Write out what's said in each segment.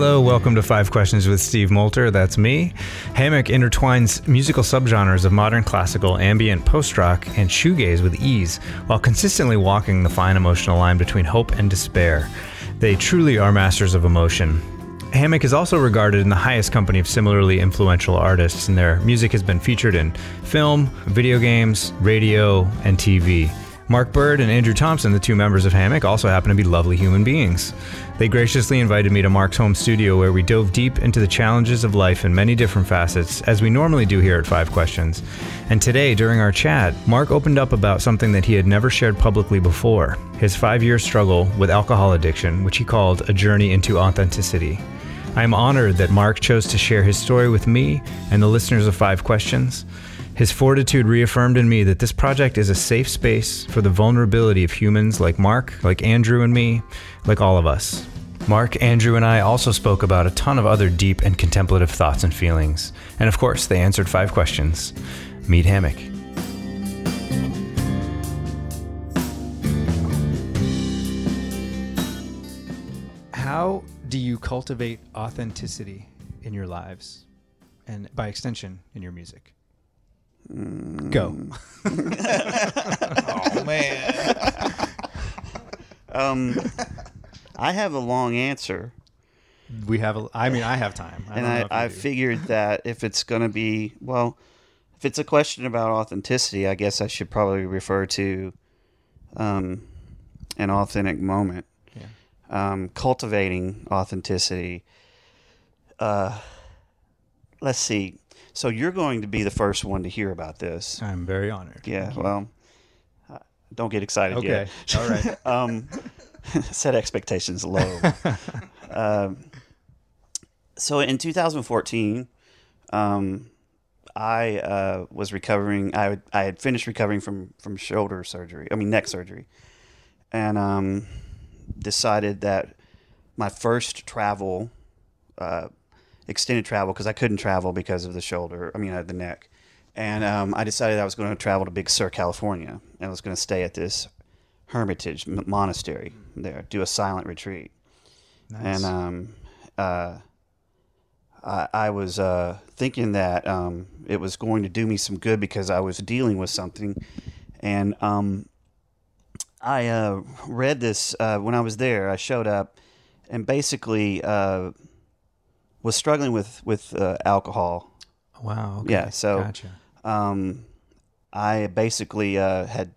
Hello, welcome to Five Questions with Steve Molter. That's me. Hammock intertwines musical subgenres of modern classical, ambient, post rock, and shoegaze with ease, while consistently walking the fine emotional line between hope and despair. They truly are masters of emotion. Hammock is also regarded in the highest company of similarly influential artists, and their music has been featured in film, video games, radio, and TV. Marc Byrd and Andrew Thompson, the two members of Hammock, also happen to be lovely human beings. They graciously invited me to Marc's home studio where we dove deep into the challenges of life in many different facets, as we normally do here at Five Questions. And today, during our chat, Marc opened up about something that he had never shared publicly before his five year struggle with alcohol addiction, which he called a journey into authenticity. I am honored that Marc chose to share his story with me and the listeners of Five Questions. His fortitude reaffirmed in me that this project is a safe space for the vulnerability of humans like Marc, like Andrew and me, like all of us. Marc, Andrew, and I also spoke about a ton of other deep and contemplative thoughts and feelings. And of course, they answered five questions. Meet Hammock. How do you cultivate authenticity in your lives and by extension in your music? Go. Oh man. um, I have a long answer, We have a, I mean, I have time. I and don't know I, if you I do. figured that if it's going to be well, if it's a question about authenticity, I guess I should probably refer to um, an authentic moment. Yeah. Um, cultivating authenticity. Uh, let's see. So you're going to be the first one to hear about this. I'm very honored. Yeah. Well, uh, don't get excited Okay. yet. All right. um, set expectations low. um, so in 2014, um, I uh, was recovering. I would- I had finished recovering from from shoulder surgery. I mean neck surgery, and um, decided that my first travel, uh, extended travel, because I couldn't travel because of the shoulder. I mean uh, the neck. And um, I decided I was going to travel to Big Sur, California, and I was going to stay at this hermitage m- monastery there, do a silent retreat. Nice. And um, uh, I, I was uh, thinking that um, it was going to do me some good because I was dealing with something. And um, I uh, read this uh, when I was there. I showed up and basically uh, was struggling with, with uh, alcohol wow. Okay. yeah, so- gotcha. um, I basically uh, had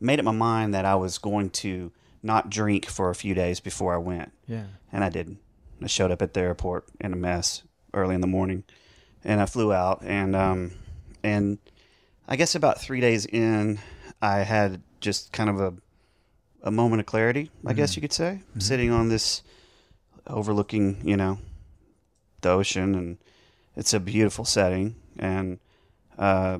made up my mind that I was going to not drink for a few days before I went, Yeah. and I didn't. I showed up at the airport in a mess early in the morning, and I flew out, and um, and I guess about three days in, I had just kind of a a moment of clarity, I guess you could say, sitting on this overlooking, you know, the ocean, and it's a beautiful setting, and uh,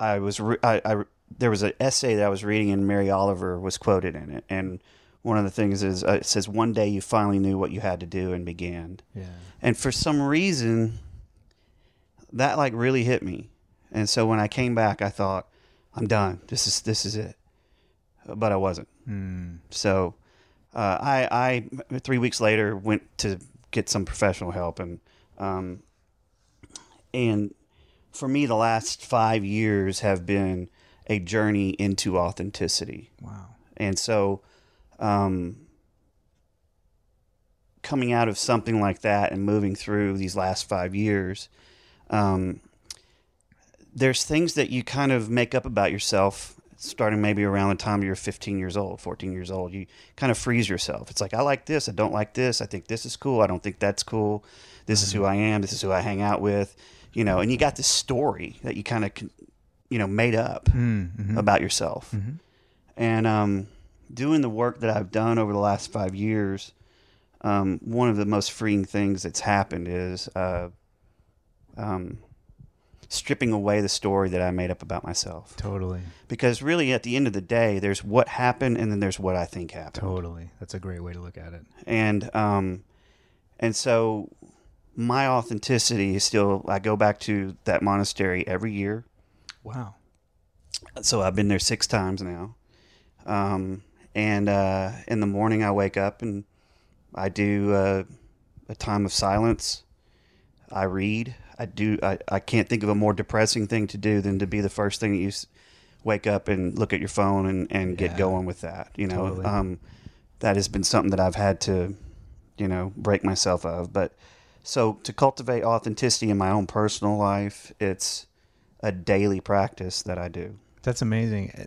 I was re- I, I there was an essay that I was reading and Mary Oliver was quoted in it, and one of the things is uh, it says one day you finally knew what you had to do and began, Yeah. and for some reason that like really hit me, and so when I came back, I thought I'm done. This is this is it, but I wasn't. Mm. So uh, I, I three weeks later went to get some professional help, and um, and for me, the last five years have been a journey into authenticity, Wow. and so um, coming out of something like that and moving through these last five years. Um, there's things that you kind of make up about yourself starting maybe around the time you're 15 years old 14 years old you kind of freeze yourself. It's like i like this i don't like this i think this is cool i don't think that's cool this is who i am this is who i hang out with you know and you got this story that you kind of you know made up Mm-hmm. about yourself. And um, doing the work that i've done over the last five years um, one of the most freeing things that's happened is uh, um, stripping away the story that I made up about myself. Totally. Because really, at the end of the day, there's what happened, and then there's what I think happened. Totally. That's a great way to look at it. And um, and so my authenticity is still. I go back to that monastery every year. Wow. So I've been there six times now. Um, and uh, in the morning, I wake up and I do uh, a time of silence. I read. I do. I, I can't think of a more depressing thing to do than to be the first thing that you s- wake up and look at your phone and, and get Yeah. going with that. You know, Totally. um, that has been something that I've had to, you know, break myself of. But so to cultivate authenticity in my own personal life, it's a daily practice that I do. That's amazing.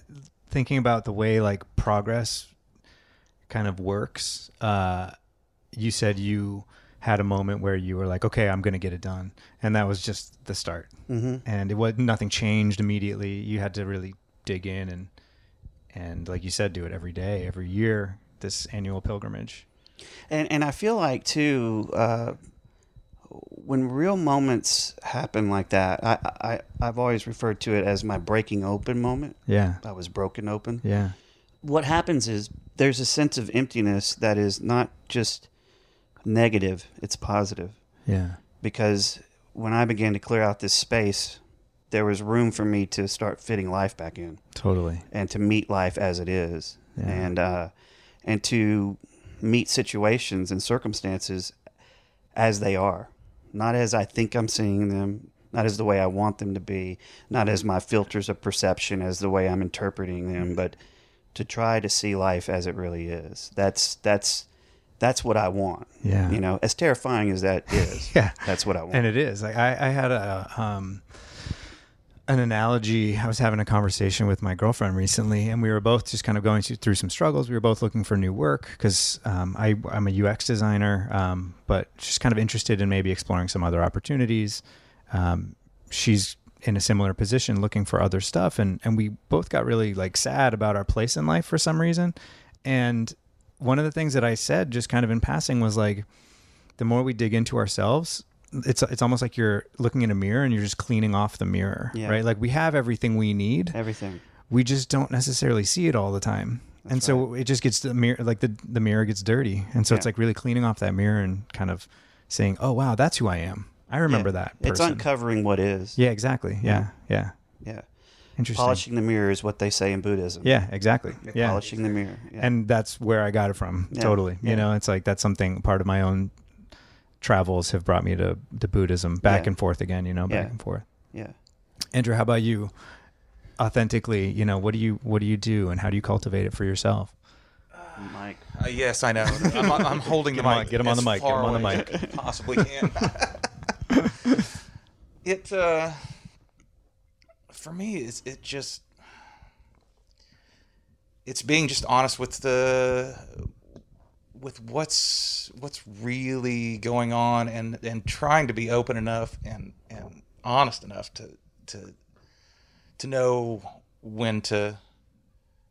Thinking about the way like progress kind of works. Uh, you said you had a moment where you were like, "Okay, I'm going to get it done," and that was just the start. Mm-hmm. And it was nothing changed immediately. You had to really dig in and and like you said, do it every day, every year. This annual pilgrimage. And and I feel like too, uh, when real moments happen like that, I, I I've always referred to it as my breaking open moment. Yeah. I was broken open. Yeah. What happens is there's a sense of emptiness that is not just negative; it's positive. Yeah. Because when I began to clear out this space, there was room for me to start fitting life back in. Totally. and to meet life as it is, Yeah. and uh, and to meet situations and circumstances as they are, not as I think I'm seeing them, not as the way I want them to be, not as my filters of perception, as the way I'm interpreting them, but to try to see life as it really is. That's that's that's what I want. Yeah. You know, as terrifying as that is, Yeah. that's what I want. And it is. Like I, I had a um an analogy. I was having a conversation with my girlfriend recently, and we were both just kind of going through, through some struggles. We were both looking for new work because um, I, I'm a UX designer, um, but just kind of interested in maybe exploring some other opportunities. Um, she's in a similar position, looking for other stuff, and and we both got really like sad about our place in life for some reason. And one of the things that I said, just kind of in passing, was like, the more we dig into ourselves, it's it's almost like you're looking in a mirror and you're just cleaning off the mirror, Yeah. right? Like we have everything we need, Everything. we just don't necessarily see it all the time, and so it just gets the mirror, like the the mirror gets dirty, and so it's like really cleaning off that mirror and kind of saying, "Oh wow, that's who I am. I remember Yeah. that." It's uncovering what is. Yeah, exactly. Yeah, yeah. Yeah. Interesting. Polishing the mirror is what they say in Buddhism. Yeah, exactly. Yeah. Polishing the mirror. Yeah. and that's where I got it from. Yeah, Totally. yeah. You know, it's like that's something part of my own travels have brought me to to Buddhism back Yeah. and forth again, you know, back Yeah. and forth. yeah. Andrew, how about you? Authentically, you know, what do you what do you do and how do you cultivate it for yourself? Mike. Uh, yes, I know. I'm, I'm holding Get the mic. get him on the mic, get him on the mic. Possibly can. it uh, for me is it just it's being just honest with the with what's what's really going on and and trying to be open enough and and honest enough to to to know when to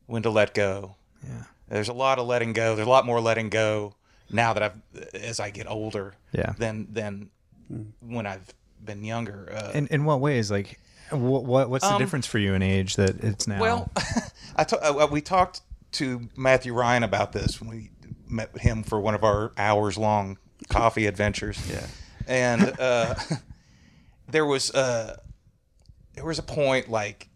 when to let go Yeah. there's a lot of letting go. There's a lot more letting go now that I've as I get older. Yeah. Than than when I've been younger. Uh, In in what ways? Like what, what what's the Um, difference for you in age that it's now? well, I ta- uh, we talked to Matthew Ryan about this when we met him for one of our hours long coffee adventures. Yeah. and uh, there was uh, there was a point like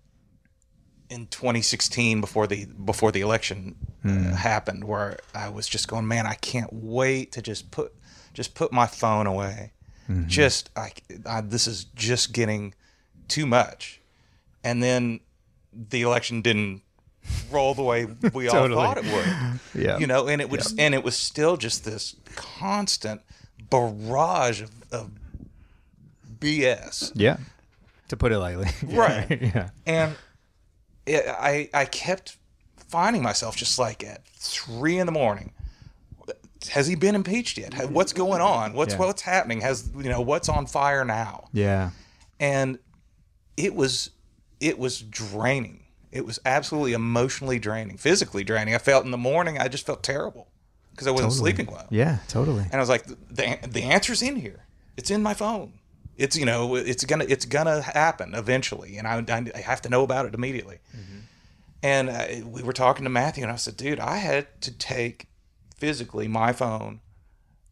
in 2016 before the before the election uh, happened where I was just going, man, I can't wait to just put just put my phone away. Just I, I this is just getting too much. And then the election didn't roll the way we all Totally. thought it would yeah. you know and it was and it was still just this constant barrage of, of bs Yeah. To put it lightly. Right. yeah. and it, i i kept finding myself just like at three in the morning has he been impeached yet what's going on what's Yeah. what's happening has you know what's on fire now Yeah. and it was it was draining it was absolutely emotionally draining physically draining i felt in the morning i just felt terrible because i wasn't Totally. sleeping well Yeah, totally. and I was like, the the answer's in here. It's in my phone. It's you know, it's gonna it's gonna happen eventually, and I I have to know about it immediately. And uh, we were talking to Matthew, and I said, dude, I had to take physically my phone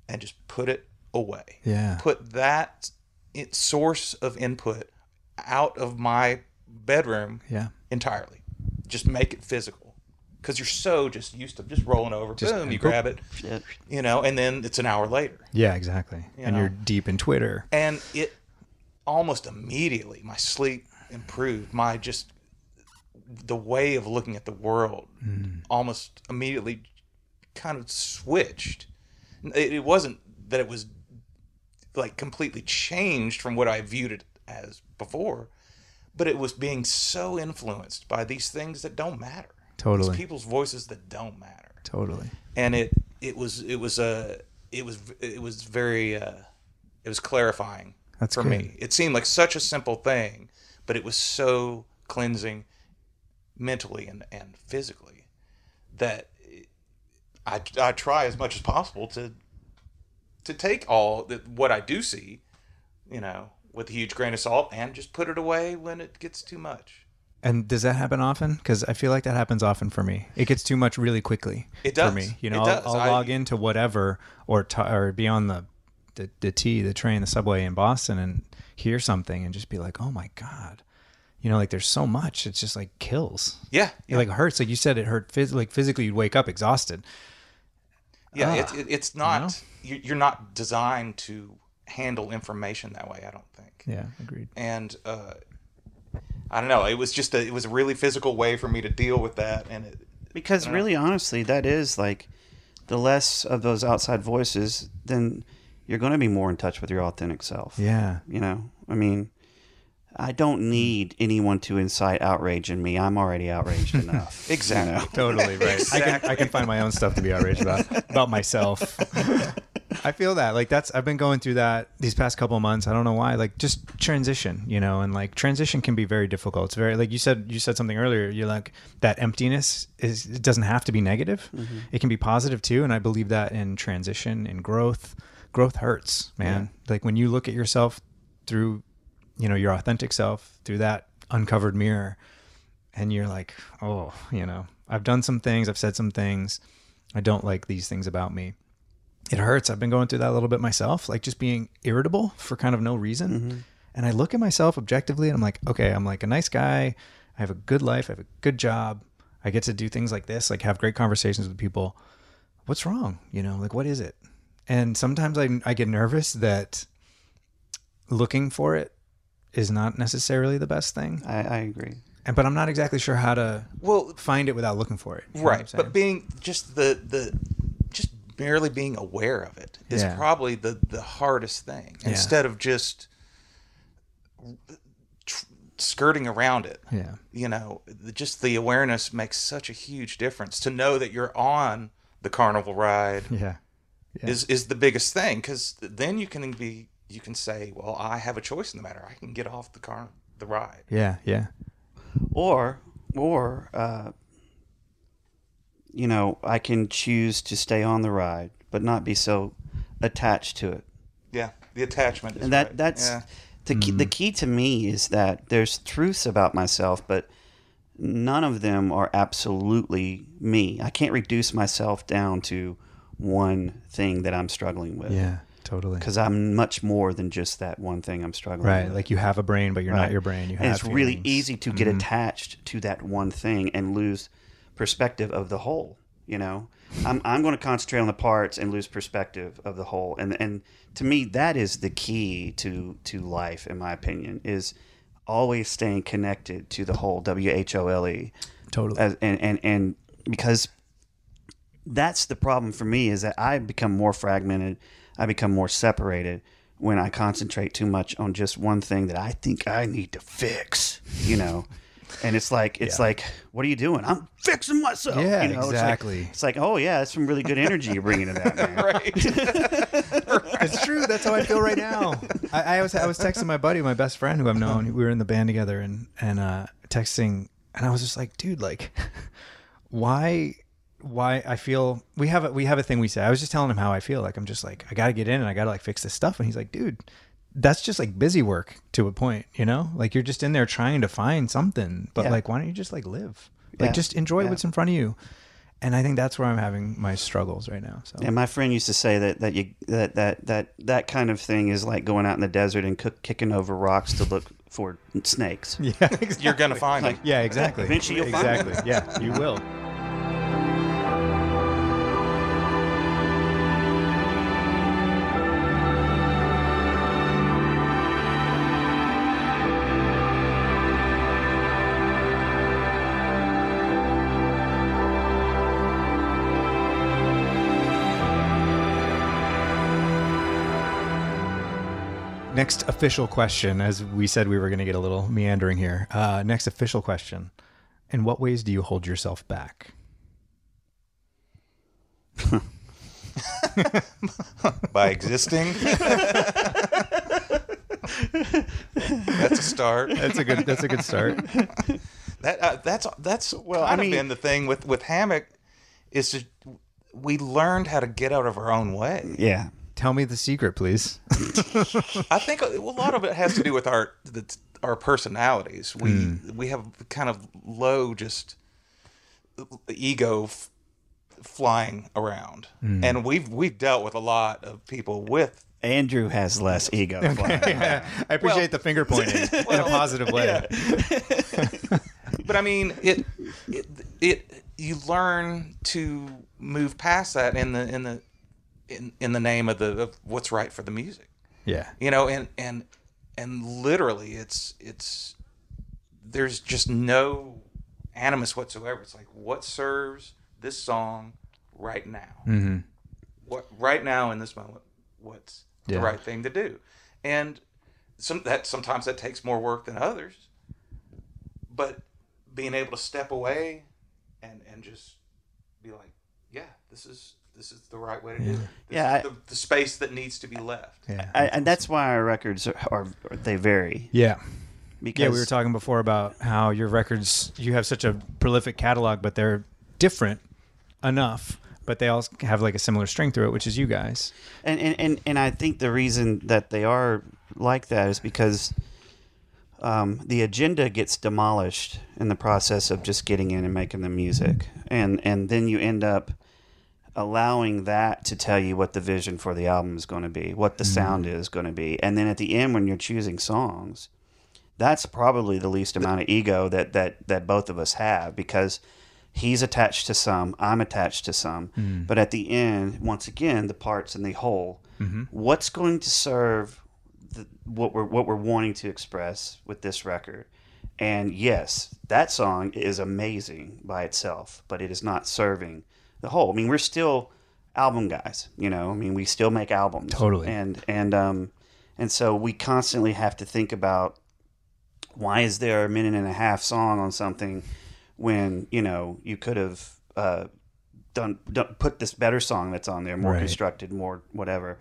and just put it away. Yeah. Put that it, source of input out of my bedroom Yeah. entirely. Just make it physical. because you're so just used to just rolling over. Just- boom, you boop. grab it, Shit. you know, and then it's an hour later. Yeah, exactly. and know. you're deep in Twitter. and it almost immediately my sleep improved my just the way of looking at the world mm. almost immediately kind of switched it, it wasn't that it was like completely changed from what i viewed it as before but it was being so influenced by these things that don't matter Totally. these people's voices that don't matter Totally. and it it was it was a it was it was very uh, it was clarifying That's for good. me. It seemed like such a simple thing, but it was so cleansing mentally and, and physically that I, I try as much as possible to to take all that what I do see, you know, with a huge grain of salt and just put it away when it gets too much. And does that happen often? Because I feel like that happens often for me. It gets too much really quickly. It does. for me. You It know, does. I'll, I'll I- log into whatever or t- or be on the, the the T, the train, the subway in Boston, and hear something and just be like, oh my god, you know, like there's so much. It's just like kills. Yeah, It like hurts. Like you said, it hurt. Phys- like physically, you'd wake up exhausted. Yeah, Ah, it, it, it's not. You You're not designed to handle information that way. I don't think. Yeah, agreed. And uh, I don't know. It was just a. It was a really physical way for me to deal with that, and it, Because really, honestly, that is like the less of those outside voices, then you're going to be more in touch with your authentic self. Yeah, You know, I mean, I don't need anyone to incite outrage in me. I'm already outraged enough. you Exactly. know? totally right. I can I can find my own stuff to be outraged about about myself. I feel that like that's I've been going through that these past couple of months. I don't know why. Like just transition, you know, and like transition can be very difficult. It's very like you said you said something earlier. You're like that emptiness is it doesn't have to be negative. Mm-hmm. It can be positive too, and I believe that in transition and growth. Growth hurts, man. Like when you look at yourself through, you know, your authentic self through that uncovered mirror, and you're like, oh, you know, I've done some things, I've said some things, I don't like these things about me. It hurts. I've been going through that a little bit myself, like just being irritable for kind of no reason. Mm-hmm. And I look at myself objectively and I'm like, okay, I'm like a nice guy. I have a good life. I have a good job. I get to do things like this, like have great conversations with people. What's wrong? You know, like what is it? And sometimes I, I get nervous that looking for it is not necessarily the best thing. I, I agree. And but I'm not exactly sure how to well, find it without looking for it. You know what I'm right. But being just the the just barely being aware of it is Yeah. probably the the hardest thing. Instead of just tr- skirting around it. yeah, you know, the- just the awareness makes such a huge difference. To know that you're on the carnival ride yeah, Yeah. is is the biggest thing because then you can be you can say, well, I have a choice in the matter. I can get off the car the ride. yeah, yeah, Or, or, uh, you know, I can choose to stay on the ride, but not be so attached to it. Yeah, the attachment. Is and that right. that's yeah. the key, the key to me is that there's truths about myself, but none of them are absolutely me. I can't reduce myself down to one thing that I'm struggling with. yeah, totally. Because I'm much more than just that one thing I'm struggling Right, with. Right. Like you have a brain, but you're not your brain. You have and it's really feelings. Mm-hmm. easy to get attached to that one thing and lose perspective of the whole. You know, I'm I'm going to concentrate on the parts and lose perspective of the whole. And and to me, that is the key to to life, in my opinion, is always staying connected to the whole. W H O L E. Totally. As, and and and because that's the problem for me is that I become more fragmented. I become more separated when I concentrate too much on just one thing that I think I need to fix. You know. And it's like it's like, what are you doing? I'm fixing myself. Yeah, you know? It's like- exactly. It's like, oh yeah, that's some really good energy you're bringing to that man. right. it's true. That's how I feel right now. I, I was I was texting my buddy, my best friend, who I've known. We were in the band together, and and uh, texting, and I was just like, dude, like, why, why I feel we have a we have a thing we say. I was just telling him how I feel. Like I'm just like I got to get in and I got to like fix this stuff, and he's like, dude. That's just like busy work to a point, you know? Like you're just in there trying to find something, but Yeah. like why don't you just like live? Like Yeah. just enjoy Yeah. what's in front of you. And I think that's where I'm having my struggles right now. So And my friend used to say that that you that that that that kind of thing is like going out in the desert and cook, kicking over rocks to look for snakes. yeah, exactly. You're gonna find Like- it. Yeah, exactly. Eventually you'll find exactly. Yeah, you will. Next official question, as we said we were going to get a little meandering here. Uh, next official question. In what ways do you hold yourself back? by existing. that's a start. That's a good. That's a good start. That uh, that's that's well. I mean- of been the thing with with hammock is to, we learned how to get out of our own way. Yeah. Tell me the secret, please. I think a, a lot of it has to do with our the, our personalities. We Hmm. we have kind of low just ego f- flying around, Hmm. and we've we've dealt with a lot of people with Andrew has less ego. flying. I appreciate the finger pointing in a positive way. but I mean, it, it, it, you learn to move past that in the, in the, in, in the name of the, of what's right for the music, Yeah. you know, and, and, and literally it's, it's, there's just no animus whatsoever. It's like, what serves this song right now? Mm-hmm. What, right now in this moment, what's Yeah. the right thing to do? And some, that sometimes that takes more work than others but being able to step away and and just be like, yeah, this is this is the right way to do it. This Yeah, is I- the, the space that needs to be left. Yeah. I, and that's why our records are, are they vary Yeah. because Yeah, we were talking before about how your records you have such a prolific catalog, but they're different enough, but they all have like a similar string through it, which is you guys. and, and, and, and I think the reason that they are like that is because um, the agenda gets demolished in the process of just getting in and making the music, and and then you end up allowing that to tell you what the vision for the album is going to be, what the mm-hmm. sound is going to be, and then at the end when you're choosing songs, that's probably the least amount of ego that that that both of us have because he's attached to some, I'm attached to some, mm-hmm. but at the end, once again, the parts and the whole, mm-hmm. what's going to serve the, what we're what we're wanting to express with this record. And yes, that song is amazing by itself, but it is not serving the whole. I mean, we're still album guys, you know. I mean, we still make albums. Totally. And and um and so we constantly have to think about why is there a minute and a half song on something when, you know, you could have uh done, done put this better song that's on there, more Right. constructed, more whatever,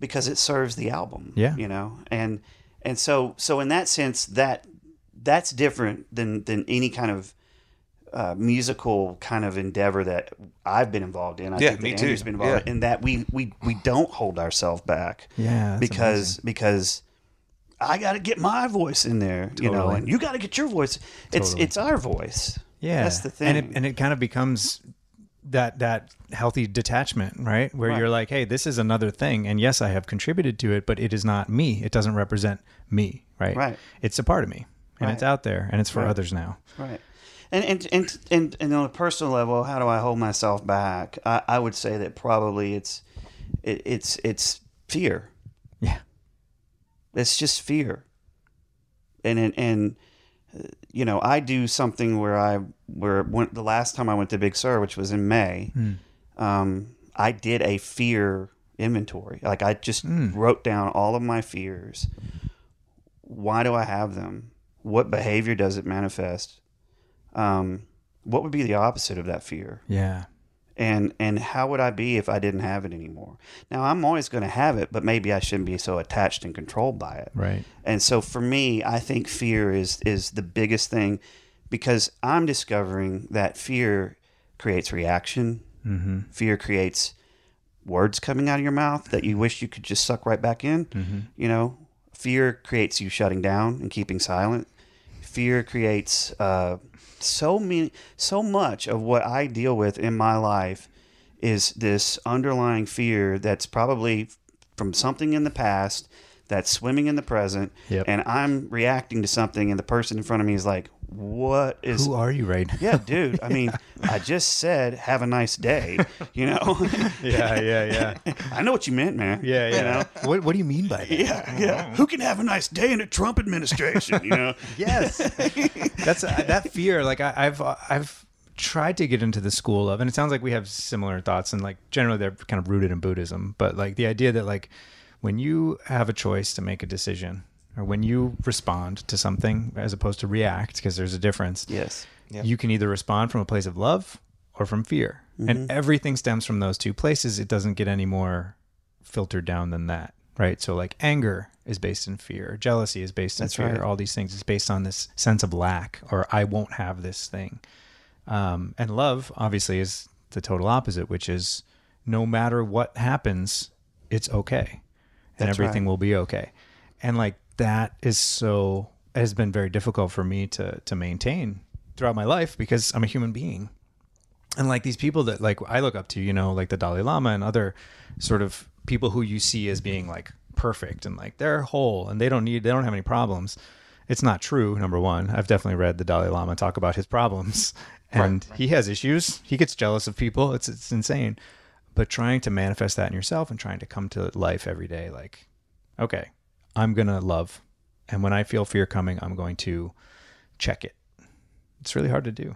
because it serves the album. Yeah. you know, and and so so in that sense, that that's different than than any kind of uh, musical kind of endeavor that I've been involved in. I Yeah, think me that too. Andrew's been involved Yeah. in that we we we don't hold ourselves back. Yeah, that's because because I got to get my voice in there, you know, and you got to get your voice. It's Totally. it's our voice. Yeah, that's the thing. and it and it kind of becomes that that healthy detachment, right? Where Right. you're like, hey, this is another thing, and yes, I have contributed to it, but it is not me. It doesn't represent me, right? Right. It's a part of me, and it's out there, and it's for Right. others now. Right. And and, and and and on a personal level, how do I hold myself back? I, I would say that probably it's it, it's it's fear. Yeah. It's just fear. And and, and you know, I do something where I where when, the last time I went to Big Sur, which was in May, um, I did a fear inventory. Like I just wrote down all of my fears. Why do I have them? What behavior does it manifest? Um, what would be the opposite of that fear? Yeah. and and how would I be if I didn't have it anymore? Now I'm always going to have it, but maybe I shouldn't be so attached and controlled by it. Right. And so for me, I think fear is is the biggest thing because I'm discovering that fear creates reaction. Mm-hmm. Fear creates words coming out of your mouth that you wish you could just suck right back in. You know, fear creates you shutting down and keeping silent. Fear creates uh, so many, so much of what I deal with in my life is this underlying fear that's probably from something in the past that's swimming in the present, Yep. and I'm reacting to something, and the person in front of me is like, "What is Who are you right now? yeah, dude. I mean, I just said have a nice day. You know, yeah, yeah, yeah. I know what you meant, man. Yeah, You yeah. know? What What do you mean by that? Yeah, yeah. Who can have a nice day in a Trump administration? You know. Yes, that's uh, that fear. Like I, I've I've tried to get into the school of, and it sounds like we have similar thoughts, and like generally they're kind of rooted in Buddhism. But like the idea that like when you have a choice to make a decision or when you respond to something as opposed to react, because there's a difference. Yes. Yeah. You can either respond from a place of love or from fear. And everything stems from those two places. It doesn't get any more filtered down than that. Right. So, like, anger is based in fear, jealousy is based in That's fear, right. all these things is based on this sense of lack or I won't have this thing. Um, and love, obviously, is the total opposite, which is no matter what happens, it's okay. And That's everything right. will be okay. And like that is so has been very difficult for me to to maintain throughout my life because I'm a human being. And like these people that like I look up to, you know, like the Dalai Lama and other sort of people who you see as being like perfect and like they're whole and they don't need they don't have any problems. It's not true, number one. I've definitely read the Dalai Lama talk about his problems and he has issues. He gets jealous of people. It's it's insane. But trying to manifest that in yourself and trying to come to life every day like okay, I'm going to love and when I feel fear coming, I'm going to check it. It's really hard to do.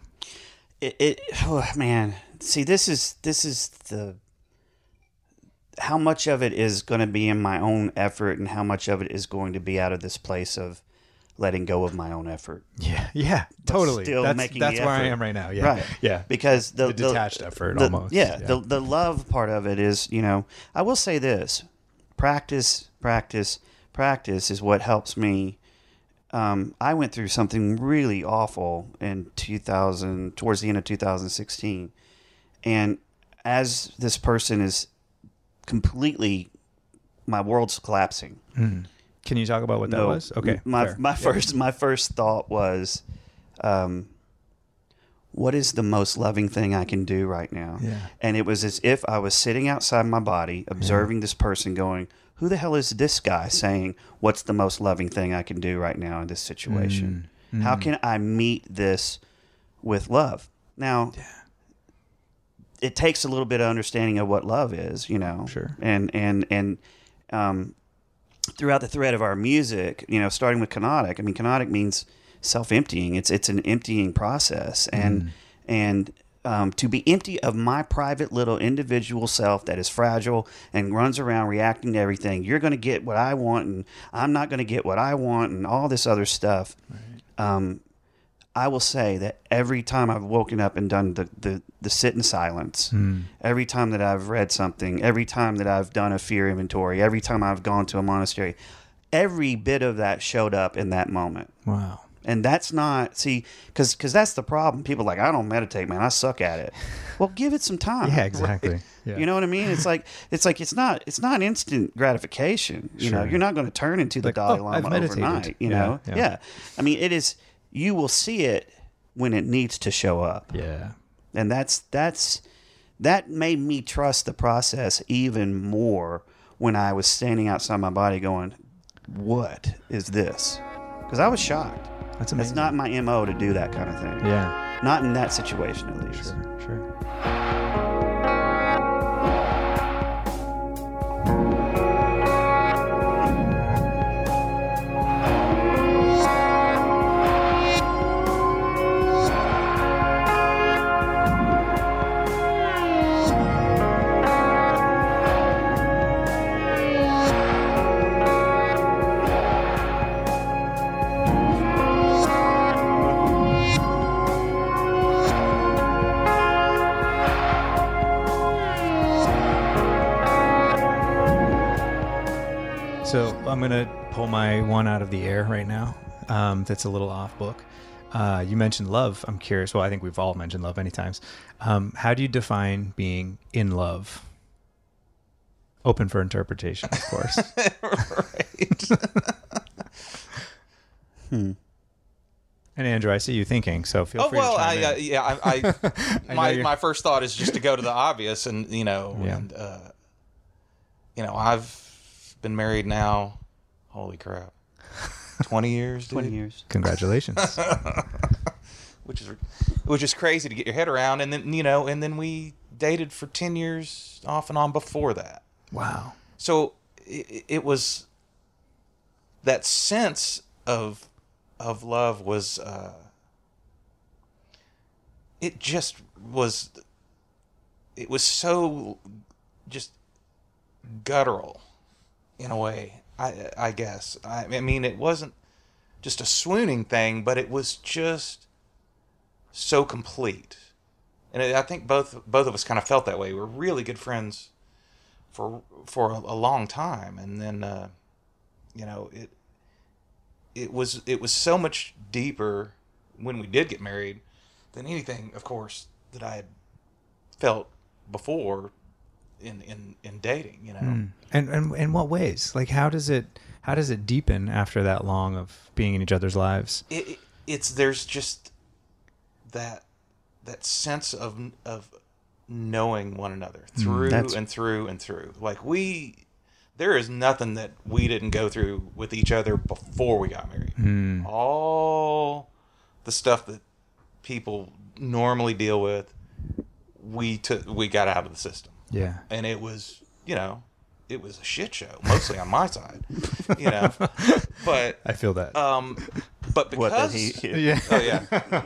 it, it oh man see this is this is the how much of it is going to be in my own effort and how much of it is going to be out of this place of letting go of my own effort Yeah, yeah, totally. still that's making that's the where I am right now. Yeah, right yeah. because the, The detached effort the- almost, yeah, yeah. the the love part of it is you know i will say this practice practice practice is what helps me um, i went through something really awful in 2000 towards the end of 2016 and as this person is completely my world's collapsing Can you talk about what that no, was? Okay, My fair. my Yeah. first my first thought was, um, what is the most loving thing I can do right now? Yeah. And it was as if I was sitting outside my body, observing this person, going, "Who the hell is this guy saying what's the most loving thing I can do right now in this situation? Mm. How can I meet this with love?" Now. It takes a little bit of understanding of what love is, you know. Sure. And and and um, throughout the thread of our music, you know, starting with Kenotic. I mean, Kenotic means self-emptying. It's it's an emptying process, and and um, to be empty of my private little individual self that is fragile and runs around reacting to everything. You're going to get what I want, and I'm not going to get what I want, and all this other stuff. Um, I will say that every time I've woken up and done the, the, the sit in silence, every time that I've read something, every time that I've done a fear inventory, every time I've gone to a monastery, every bit of that showed up in that moment. Wow. And that's not, see, because because that's the problem. People are like, I don't meditate, man. I suck at it. Well, give it some time. Yeah, exactly. Yeah. You know what I mean? It's like it's like it's not it's not instant gratification. You know, you're not going to turn into the Like, Dalai oh, Lama overnight. You Yeah, know, yeah. yeah. I mean, it is. You will see it when it needs to show up, Yeah. and that's that's that made me trust the process even more when I was standing outside my body, going, "What is this?" Because I was shocked. That's It's amazing. not my mo to do that kind of thing. Yeah. Not in that situation, at least. Sure. Sure. So I'm gonna pull my one out of the air right now. Um, that's a little off book. Uh, you mentioned love. I'm curious. Well, I think we've all mentioned love many times. Um, how do you define being in love? Open for interpretation, of course. right. Hmm. and Andrew, I see you thinking, so feel Oh free well, to chime I, uh, yeah, I, I, know my my first thought is just to go to the obvious, and you know, Yeah. and uh, you know, I've been married now. Holy crap, twenty years, dude? Twenty years. Congratulations. which is which is crazy to get your head around. And then you know, and then we dated for ten years off and on before that. wow. So it, it was that sense of of love was uh, it just was it was so just guttural in a way. I I guess. I, I mean, it wasn't just a swooning thing, but it was just so complete. And I think both both of us kind of felt that way. We were really good friends for for a, a long time, and then uh, you know it it was it was so much deeper when we did get married than anything, of course, that I had felt before in in in dating. You know, Mm. And and in what ways? Like how does it how does it deepen after that long of being in each other's lives? it, it it's there's just that that sense of of knowing one another through That's- and through and through. Like we, there is nothing that we didn't go through with each other before we got married. Mm. All the stuff that people normally deal with, we took we got out of the system, Yeah. and it was you know. It was a shit show, mostly on my side, you know. But I feel that. um, but What that because he, yeah. oh yeah, yeah.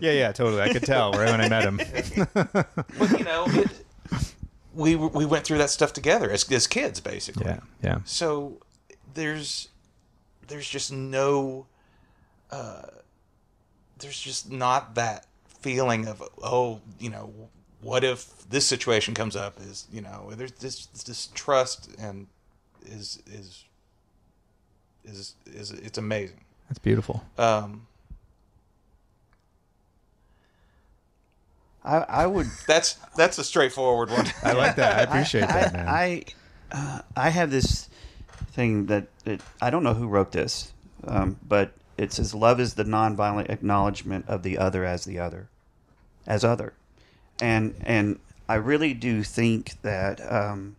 yeah, yeah, totally. I could tell right when I met him. but you know, it, we we went through that stuff together as as kids, basically. yeah, yeah. So there's there's just no uh, there's just not that feeling of oh you know what if this situation comes up is you know there's this this trust and is is is is it's amazing. That's beautiful. Um, I, I would that's that's a straightforward one. I like that. I appreciate I, that, man. I, uh, I have this thing that, that I don't know who wrote this, um, but it says love is the nonviolent acknowledgement of the other as the other, as other, and and I really do think that um,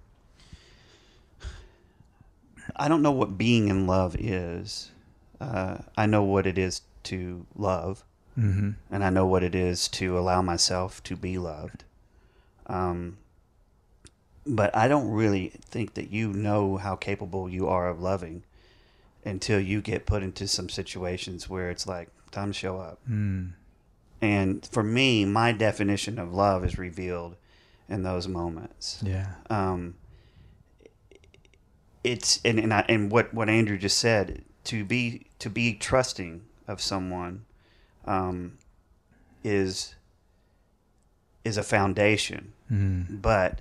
I don't know what being in love is. Uh, I know what it is to love, mm-hmm. and I know what it is to allow myself to be loved. Um, but I don't really think that you know how capable you are of loving until you get put into some situations where it's like time to show up. Mm. And for me, my definition of love is revealed in those moments. Yeah. Um, it's and and, I, and what what Andrew just said to be to be trusting of someone um, is is a foundation Mm. but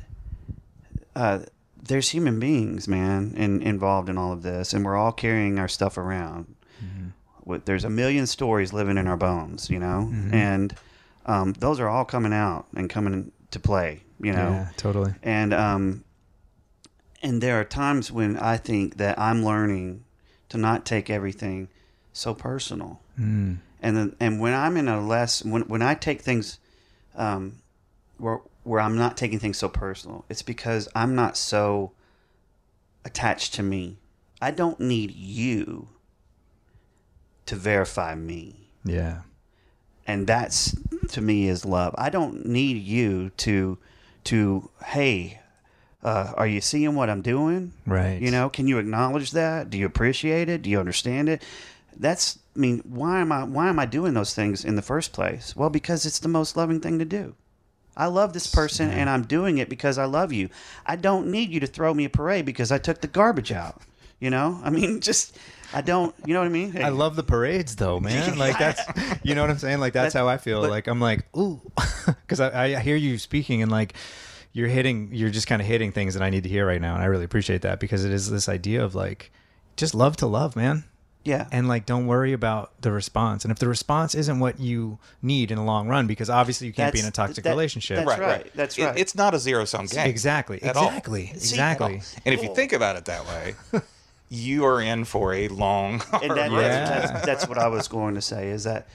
uh, there's human beings, man, in, involved in all of this, and we're all carrying our stuff around. There's a million stories living in our bones, you know, and um, those are all coming out and coming to play, you know. Yeah, totally. And um, and there are times when I think that I'm learning to not take everything so personal Mm. and then and when I'm in a less when when I take things um where where I'm not taking things so personal, it's because I'm not so attached to me. I don't need you to verify me. Yeah. And that's to me is love. I don't need you to to hey, uh, are you seeing what I'm doing? Right. You know, can you acknowledge that? Do you appreciate it? Do you understand it? That's I mean, why am I why am I doing those things in the first place? Well, because it's the most loving thing to do. I love this person and I'm doing it because I love you. I don't need you to throw me a parade because I took the garbage out. You know? I mean, just I don't, you know what I mean? I love the parades though, man. Like that's, you know what I'm saying? Like that's That- how I feel. but- like I'm like, ooh, because I, I hear you speaking and like you're hitting, you're just kind of hitting things that I need to hear right now, and I really appreciate that because it is this idea of like, just love to love, man, yeah. and like don't worry about the response. And if the response isn't what you need in the long run, because obviously you can't be in a toxic that- relationship. that's right. That's It- right. it's not a zero sum game. Exactly. At all. Exactly. See, exactly. Oh. And if you think about it that way, you are in for a long, hard and that, road. Yeah. that's, that's what I was going to say is that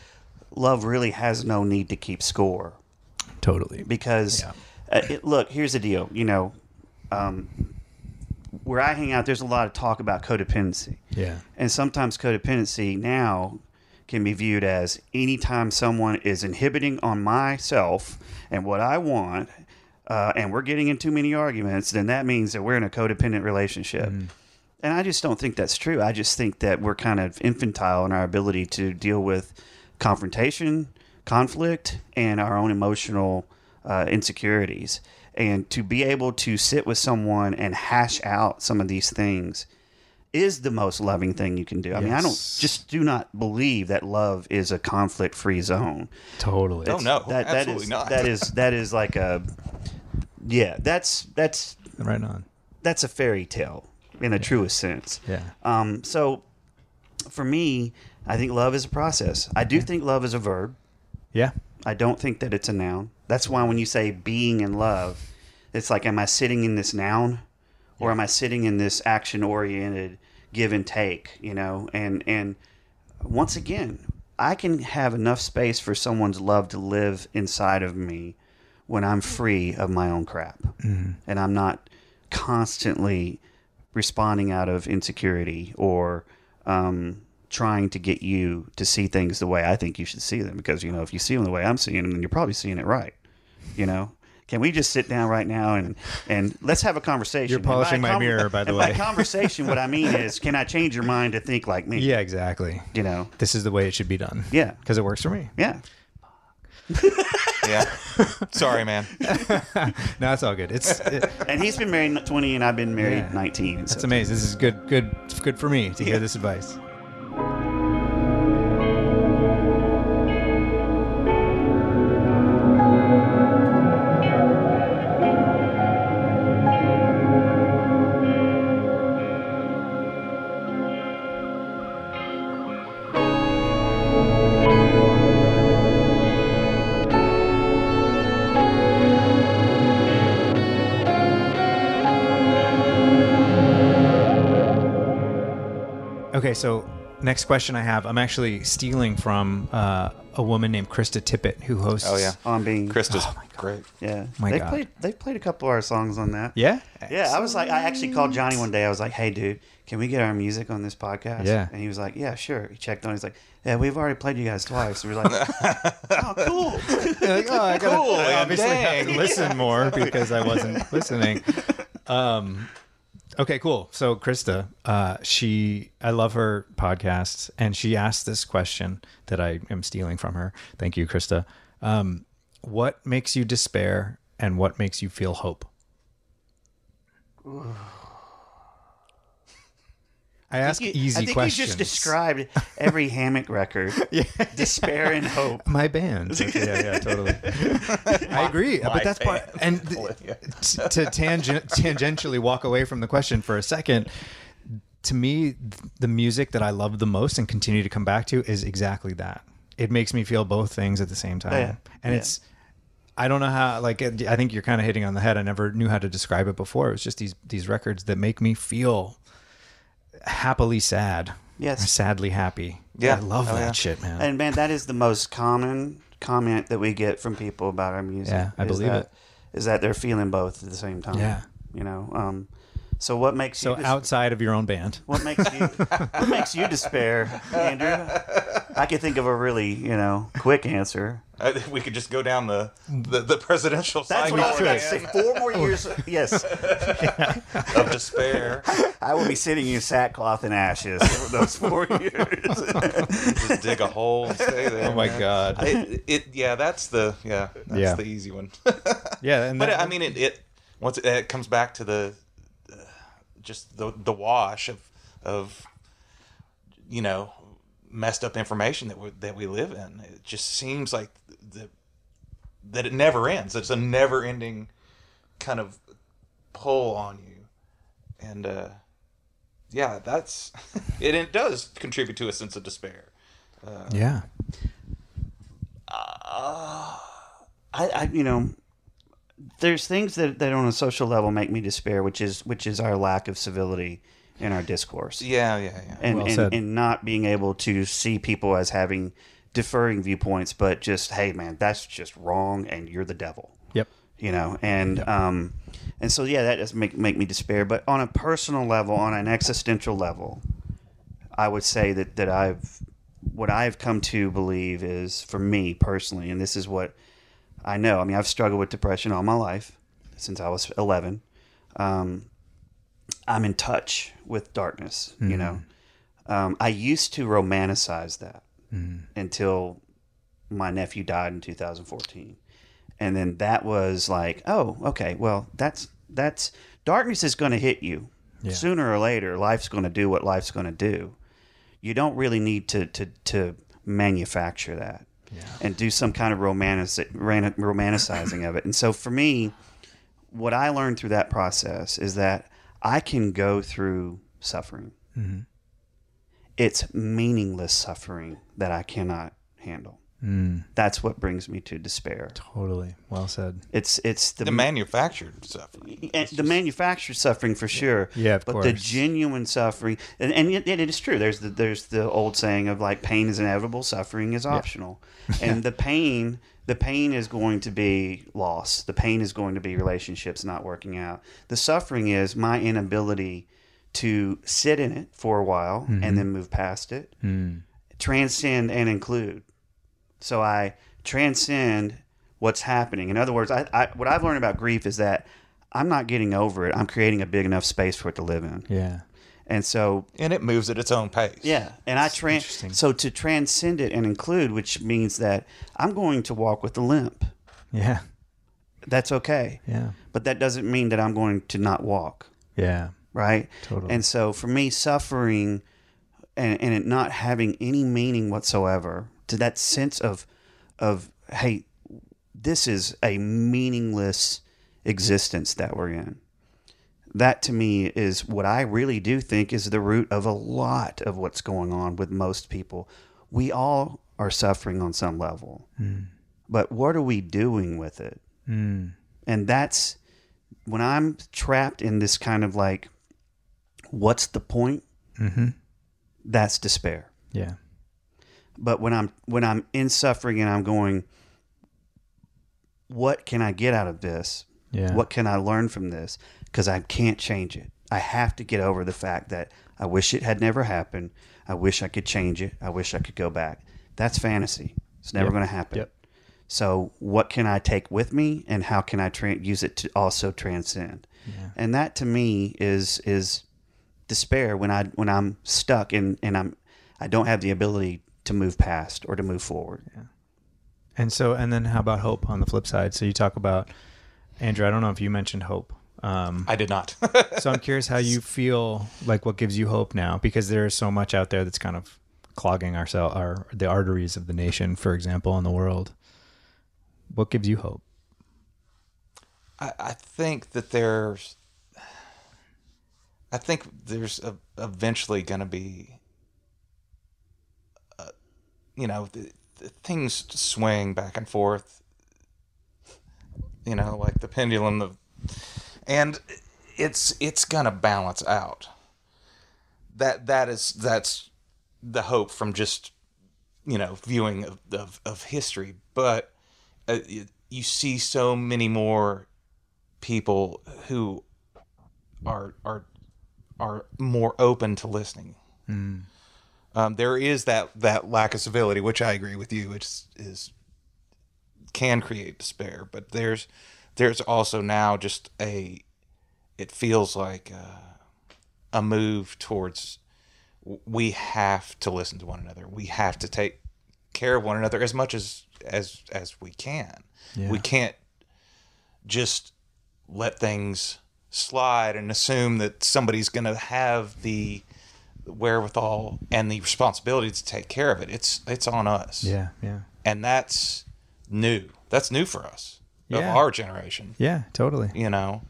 love really has no need to keep score. Totally. because Yeah. uh, it, look here's the deal you know um, where i hang out there's a lot of talk about codependency Yeah. and sometimes codependency now can be viewed as anytime someone is inhibiting on myself and what i want uh, and we're getting in too many arguments then that means that we're in a codependent relationship and i just don't think that's true i just think that we're kind of infantile in our ability to deal with confrontation conflict and our own emotional uh, insecurities and to be able to sit with someone and hash out some of these things is the most loving thing you can do. I mean, I don't just do not believe that love is a conflict free zone. Totally. Oh, no, that, that absolutely is not. that is that is like a yeah. That's that's Right on. that's a fairy tale in a truest sense. Yeah. Um, so for me, I think love is a process. I do think love is a verb. Yeah. I don't think that it's a noun. That's why when you say being in love, it's like, am I sitting in this noun or am I sitting in this action oriented give and take, you know? And, and once again, I can have enough space for someone's love to live inside of me when I'm free of my own crap and I'm not constantly responding out of insecurity or um, trying to get you to see things the way I think you should see them. Because you know, if you see them the way I'm seeing them, then you're probably seeing it right. You know. Can we just sit down right now and and let's have a conversation? You're polishing my mirror, by the way. By conversation, what I mean is, can I change your mind to think like me? Yeah, exactly. You know. This is the way it should be done. Yeah. Because it works for me. Yeah. Yeah. Sorry, man. No, it's all good. It's it, And he's been married 20, and I've been married Yeah. 19. that's so- amazing. This is good. Good. Good for me to hear this advice. Okay, so next question I have, I'm actually stealing from uh, a woman named Krista Tippett who hosts. Oh yeah. On being. Krista's great. Yeah. My they God. played. They played a couple of our songs on that. Yeah. Yeah, I was like, I actually called Johnny one day. I was like, "Hey, dude, can we get our music on this podcast?" Yeah. and he was like, "Yeah, sure." He checked on. He's like, "Yeah, we've already played you guys twice." we are like, "Oh, cool." like, oh, I gotta Cool, I and obviously have dang. to listen more because I wasn't listening. Um, okay, cool. So Krista, uh, she, I love her podcasts, and she asked this question that I am stealing from her. Thank you, Krista. Um, what makes you despair, and what makes you feel hope? I ask You- easy I think questions. you just described every hammock record. yeah. Despair and hope. my band. yeah, yeah, totally. I agree, but that's part. And th- to tangent, tangentially walk away from the question for a second. To me, the music that I love the most and continue to come back to is exactly that. It makes me feel both things at the same time, Yeah, and yeah. it's. I don't know how. Like, I think you're kind of hitting on the head. I never knew how to describe it before. It was just these these records that make me feel happily sad. Yes. sadly happy. Yeah. I love Oh, that yeah. shit, man. And man, that is the most common comment that we get from people about our music. Yeah, I believe that, it. Is that they're feeling both at the same time. Yeah. You know. Um, so what makes so you des- outside of your own band. What makes you What makes you despair, Andrew? I could think of a really you know quick answer. I think we could just go down the the, the presidential That's what I was about to say. Four more years. Yes, of despair. I will be sitting in sackcloth and ashes for those four years. Just dig a hole and stay there. Oh my man. God. It, it yeah, that's the yeah, that's Yeah. the easy one. Yeah, and But that- I mean, it, it once it, it comes back to the uh, just the the wash of of you know messed up information that we that we live in. It just seems like the that it never ends. It's a never ending kind of pull on you, and uh, yeah, that's it. It does contribute to a sense of despair. yeah, I, I, you know, there's things that, that on a social level make me despair, which is which is our lack of civility in our discourse. Yeah, yeah, yeah. and, Well and, said. and not being able to see people as having differing viewpoints, but just hey man, that's just wrong, and you're the devil. yep, You know, and um, and so yeah, that does make make me despair. But on a personal level, on an existential level, I would say that that I've what I've come to believe is for me personally, and this is what I know. I mean, I've struggled with depression all my life since I was 11. Um, I'm in touch with darkness, you know. Um, I used to romanticize that until my nephew died in 2014. and then that was like, oh, okay, well, that's that's darkness is going to hit you sooner or later. Life's going to do what life's going to do. You don't really need to to to manufacture that and do some kind of romantic romanticizing of it. And so for me, what I learned through that process is that I can go through suffering. Mm-hmm. It's meaningless suffering that I cannot handle. That's what brings me to despair. Totally. Well said. It's it's the, The manufactured stuff. and the manufactured suffering for sure. Yeah, of but the genuine suffering, and, and it, it is true. There's the there's the old saying of like pain is inevitable, suffering is optional, and the pain the pain is going to be loss. The pain is going to be relationships not working out. The suffering is my inability to sit in it for a while Mm-hmm. and then move past it, Hmm. transcend and include. So I transcend what's happening. In other words, I, I what I've learned about grief is that I'm not getting over it. I'm creating a big enough space for it to live in. Yeah. And so And it moves at its own pace. yeah, and I tran interesting. so to transcend it and include, which means that I'm going to walk with a limp. Yeah. That's okay. Yeah. But that doesn't mean that I'm going to not walk. Yeah. right? Totally. And so for me, suffering and, and it not having any meaning whatsoever to that sense of of hey, this is a meaningless existence that we're in. That to me is what I really do think is the root of a lot of what's going on with most people. We all are suffering on some level. But what are we doing with it? Mm. And that's when I'm trapped in this kind of like, what's the point? Mm-hmm. That's despair. Yeah. But when I'm when I'm in suffering and I'm going, what can I get out of this? Yeah. What can I learn from this? Because I can't change it. I have to get over the fact that I wish it had never happened. I wish I could change it. I wish I could go back. That's fantasy. It's never Yep. going to happen. Yep. So, what can I take with me, and how can I tra- use it to also transcend? And that to me is is despair when I when I'm stuck and and I'm I don't have the ability to move past or to move forward. And so, and then how about hope on the flip side? So you talk about Andrew. I don't know if you mentioned hope. Um, I did not. so I'm curious how you feel like what gives you hope now, because there is so much out there that's kind of clogging our cell, our the arteries of the nation, for example, in the world. What gives you hope? I, I think that there's I think there's a, eventually going to be you know the, the things swing back and forth you know like the pendulum of and it's it's to balance out. That that is that's the hope from just you know viewing of of, of history. But uh, you, you see so many more people who are are are more open to listening. Um, there is that that lack of civility, which I agree with you, which is, can create despair. But there's there's also now just a it feels like uh, a move towards we have to listen to one another. We have to take care of one another as much as as as we can. We can't just let things slide and assume that somebody's going to have the wherewithal and the responsibility to take care of it. It's it's on us. Yeah, yeah, And that's new. That's new for us. Of Yeah. our generation yeah, totally. you know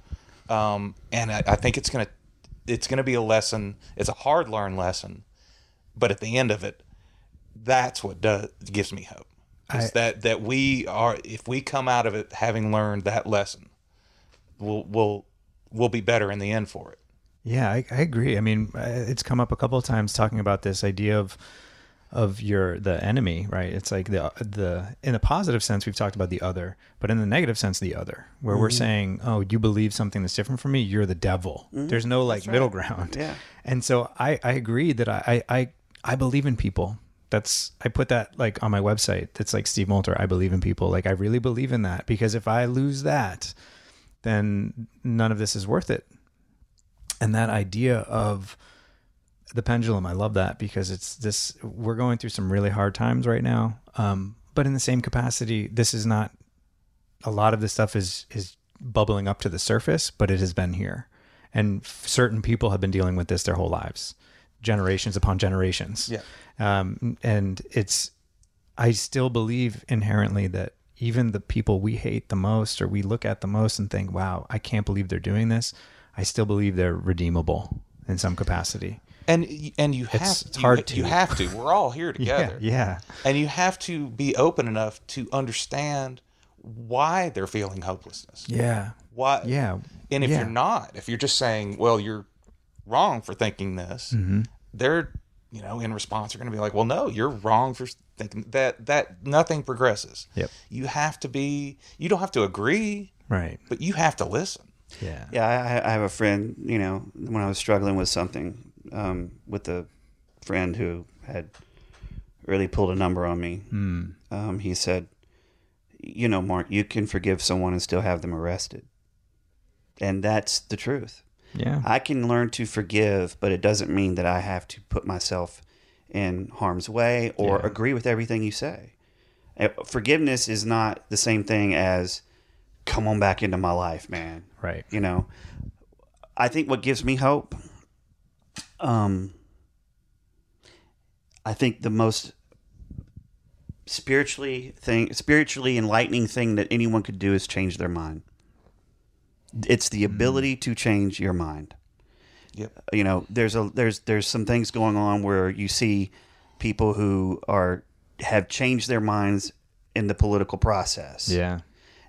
um, and I, I think it's gonna it's gonna be a lesson it's a hard learned lesson but at the end of it that's what does gives me hope is I- that that we are if we come out of it having learned that lesson we'll we'll we'll be better in the end for it Yeah, I, I agree. I mean, uh, it's come up a couple of times talking about this idea of of your the enemy, right? It's like the uh, the in a positive sense we've talked about the other, but in the negative sense the other, where we're mm-hmm. saying, "Oh, you believe something that's different from me, you're the devil." Mm-hmm. There's no like middle ground. Yeah. And so I I agree that I I I, believe in people. That's I put that like on my website. That's like Steve Molter. I believe in people. Like I really believe in that because if I lose that, then none of this is worth it and that idea of the pendulum i love that because it's this we're going through some really hard times right now um, but in the same capacity this is not a lot of this stuff is is bubbling up to the surface, but it has been here, and f- certain people have been dealing with this their whole lives, generations upon generations. Yeah. Um, and it's, I still believe inherently that even the people we hate the most or we look at the most and think, wow, I can't believe they're doing this. I still believe they're redeemable in some capacity. and and you have It's- it's hard you to. You have to. We're all here together. Yeah. Yeah. and you have to be open enough to understand why they're feeling hopelessness. Yeah. Why? Yeah. And if Yeah. you're not, if you're just saying, "Well, you're wrong for thinking this," Mm-hmm. they're, you know, in response, are going to be like, "Well, no, you're wrong for thinking that." That nothing progresses. Yep. You have to be. You don't have to agree, Right. but you have to listen. Yeah. Yeah, I, I have a friend. You know, when I was struggling with something, um, with a friend who had really pulled a number on me, um, he said, "You know, Marc, you can forgive someone and still have them arrested," and that's the truth. Yeah. I can learn to forgive, but it doesn't mean that I have to put myself in harm's way or Yeah. agree with everything you say. Uh, Forgiveness is not the same thing as come on back into my life, man. Right. You know, I think what gives me hope, um, I think the most spiritually thing, spiritually enlightening thing that anyone could do is change their mind. It's the ability to change your mind Yep. you know there's a there's there's some things going on where you see people who are have changed their minds in the political process Yeah.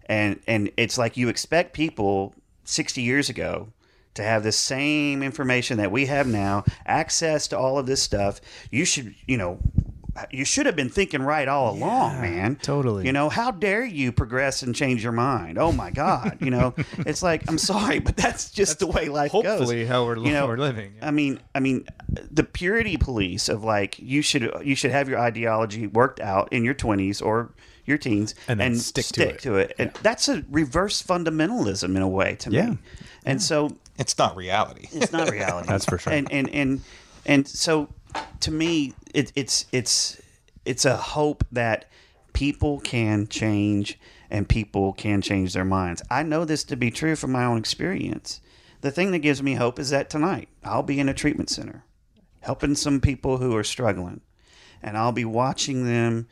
And and it's like you expect people 60 years ago to have the same information that we have now access to all of this stuff. You should you know you should have been thinking right all along man. totally. you know how dare you progress and change your mind? Oh my god you know? It's like i'm sorry but that's just the way life goes. Hopefully, how we're, you know, we're living. I mean, I mean, the purity police of like you should you should have your ideology worked out in your twenties or your teens And then stick to it. And that's a reverse fundamentalism in a way to Yeah. me. And so It's not reality. it's not reality. That's for sure. And and and and so to me, it, it's it's it's a hope that people can change and people can change their minds. I know this to be true from my own experience. The thing that gives me hope is that tonight I'll be in a treatment center helping some people who are struggling and I'll be watching them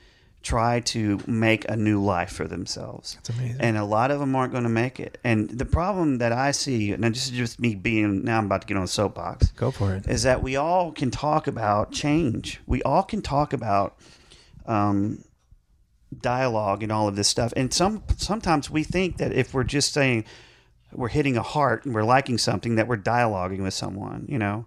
try to make a new life for themselves. That's amazing. And a lot of them aren't going to make it. And the problem that I see, and this is just me being now, I'm about to get on a soapbox, Go for it. is that we all can talk about change. We all can talk about um, dialogue and all of this stuff. And some sometimes we think that if we're just saying we're hitting a heart and we're liking something, that we're dialoguing with someone, you know.